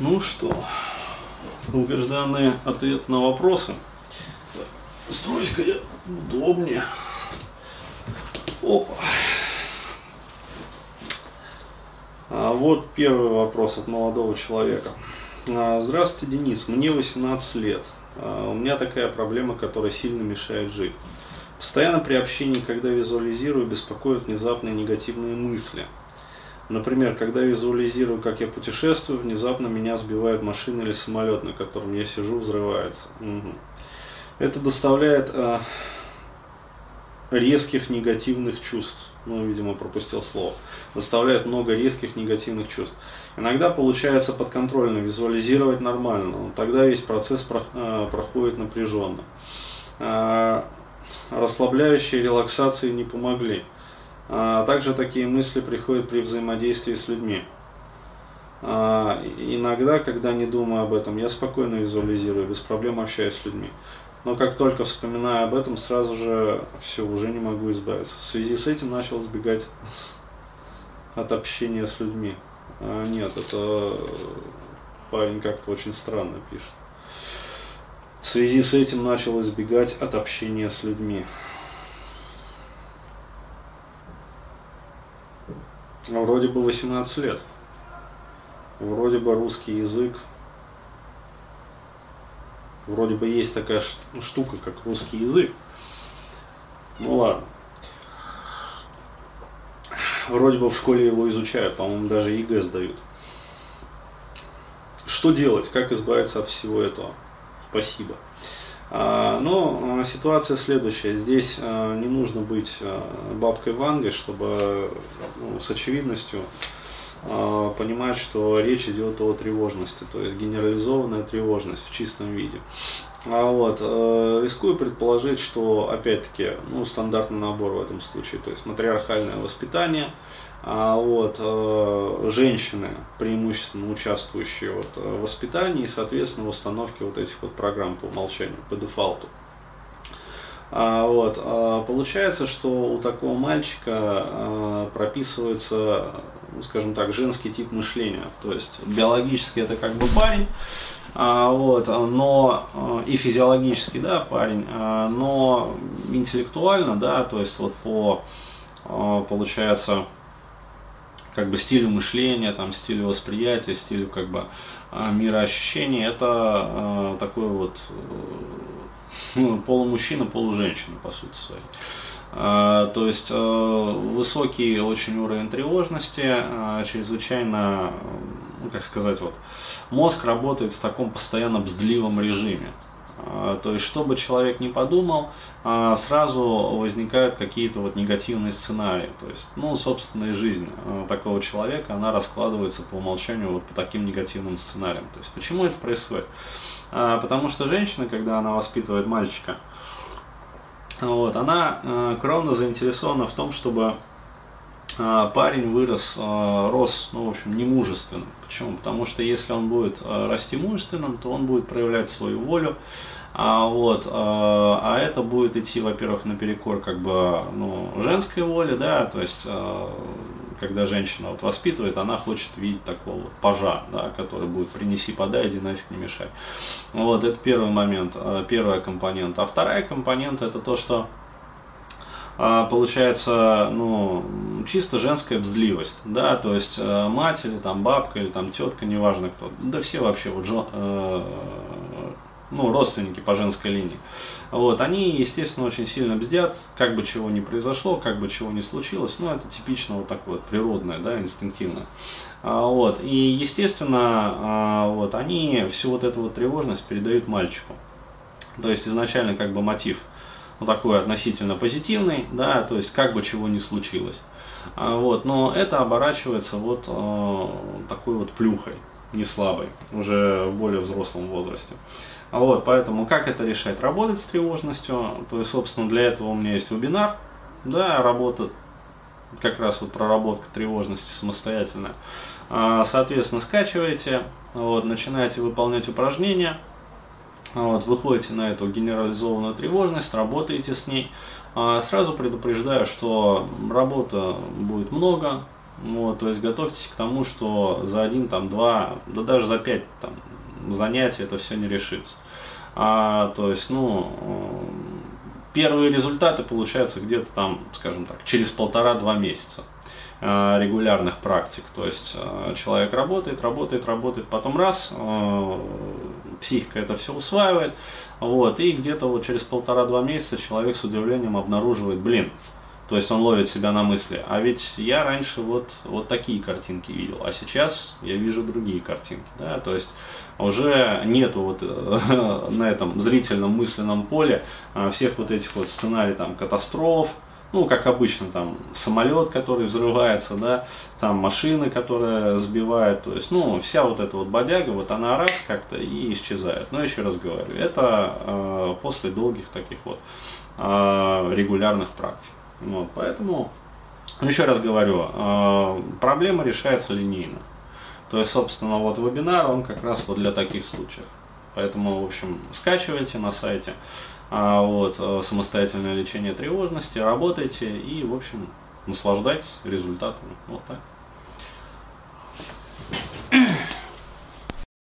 Ну что, долгожданные ответы на вопросы. Строюсь-ка я удобнее. Опа. А вот первый вопрос от молодого человека. А, Здравствуйте, Денис. Мне 18 лет. А, У меня такая проблема, которая сильно мешает жить. Постоянно при общении, когда визуализирую, беспокоят внезапные негативные мысли. Например, когда визуализирую, как я путешествую, внезапно меня сбивает машина или самолет, на котором я сижу, взрывается. Мгм. Это доставляет а, резких негативных чувств. Ну, видимо, пропустил слово. Доставляет много резких негативных чувств. Иногда получается подконтрольно визуализировать нормально, но тогда весь процесс про- а, проходит напряженно. А, расслабляющие релаксации не помогли. А также такие мысли приходят при взаимодействии с людьми. А, иногда, когда не думаю об этом, я спокойно визуализирую, без проблем общаюсь с людьми. Но как только вспоминаю об этом, сразу же все, уже не могу избавиться. В связи с этим начал избегать от общения с людьми. А, нет, это парень как-то очень странно пишет. В связи с этим начал избегать от общения с людьми. Вроде бы 18 лет. Вроде бы русский язык. Вроде бы есть такая ш- штука, как русский язык. Ну ладно. Вроде бы в школе его изучают, по-моему, даже ЕГЭ сдают. Что делать? Как избавиться от всего этого? Спасибо. А, Но а, ситуация следующая. Здесь а, не нужно быть бабкой Вангой, чтобы ну, с очевидностью понимать, что речь идет о тревожности, то есть генерализованная тревожность в чистом виде. А вот, э, рискую предположить, что, опять-таки, ну, стандартный набор в этом случае, то есть матриархальное воспитание, а вот, э, женщины, преимущественно участвующие вот, э, в воспитании и, соответственно, в установке вот этих вот программ по умолчанию, по дефолту. А, вот, а, получается, что у такого мальчика а, прописывается, скажем так, женский тип мышления. То есть биологически это как бы парень, а, вот, но а, и физиологически, да, парень, а, но интеллектуально, да, то есть вот по, получается, как бы стилю мышления, там, стилю восприятия, стилю как бы мироощущения, это такой вот э, ну, полумужчина, полуженщина, по сути своей. А, То есть э, высокий очень уровень тревожности, а, чрезвычайно, ну как сказать, вот, мозг работает в таком постоянно бздливом режиме. А, То есть, что бы человек ни подумал, сразу возникают какие-то вот негативные сценарии. То есть, ну, собственная жизнь такого человека, она раскладывается по умолчанию вот по таким негативным сценариям. То есть, почему это происходит? Потому что женщина, когда она воспитывает мальчика, вот, она э, кровно заинтересована в том, чтобы э, парень вырос, э, рос, ну, в общем, немужественным. Почему? Потому что если он будет э, расти мужественным, то он будет проявлять свою волю, а, вот, э, а это будет идти, во-первых, наперекор как бы, ну, женской воле, да, то есть, э, когда женщина вот воспитывает, она хочет видеть такого вот пажа, да, который будет принеси, подай, иди нафиг не мешай. Вот, это первый момент, э, первая компонента. А вторая компонента это то, что а, получается, ну, чисто женская бзливость, да, то есть э, мать или там бабка или там тетка, неважно кто, да все вообще вот жен- э, ну, родственники по женской линии. Вот, они, естественно, очень сильно бздят, как бы чего ни произошло, как бы чего ни случилось, ну, это типично вот такое вот природное, да, инстинктивное. А, вот, и, естественно, а, вот, они всю вот эту вот тревожность передают мальчику. То есть изначально как бы мотив ну, такой относительно позитивный, да, то есть как бы чего ни случилось. А, вот, но это оборачивается вот э, такой вот плюхой, не слабой, уже в более взрослом возрасте. А вот, поэтому как это решать? Работать с тревожностью, то есть, собственно, для этого у меня есть вебинар, да, работа, как раз вот проработка тревожности самостоятельная. А, Соответственно, скачиваете, вот, начинаете выполнять упражнения, вот, выходите на эту генерализованную тревожность, работаете с ней. А, Сразу предупреждаю, что работы будет много, Вот, то есть готовьтесь к тому, что за один, там, два, да даже за пять там, занятий это все не решится. А, то есть, ну, первые результаты получаются где-то там, скажем так, через полтора-два месяца э, регулярных практик. То есть э, человек работает, работает, работает, потом раз, э, психика это все усваивает, вот, и где-то вот через полтора-два месяца человек с удивлением обнаруживает, блин, то есть он ловит себя на мысли, а ведь я раньше вот, вот такие картинки видел, а сейчас я вижу другие картинки. Да? То есть уже нету вот на этом зрительном мысленном поле а, всех вот этих вот сценариев там катастроф, ну, как обычно, там, самолет, который взрывается, да, там, машины, которые сбивают, то есть, ну, вся вот эта вот бодяга, вот она раз как-то и исчезает. Но еще раз говорю, это э, после долгих таких вот э, регулярных практик. Вот, поэтому, еще раз говорю, э, проблема решается линейно. То есть, собственно, вот вебинар, он как раз вот для таких случаев. Поэтому, в общем, скачивайте на сайте а, вот, э, самостоятельное лечение тревожности, работайте и, в общем, наслаждайтесь результатами. Вот так.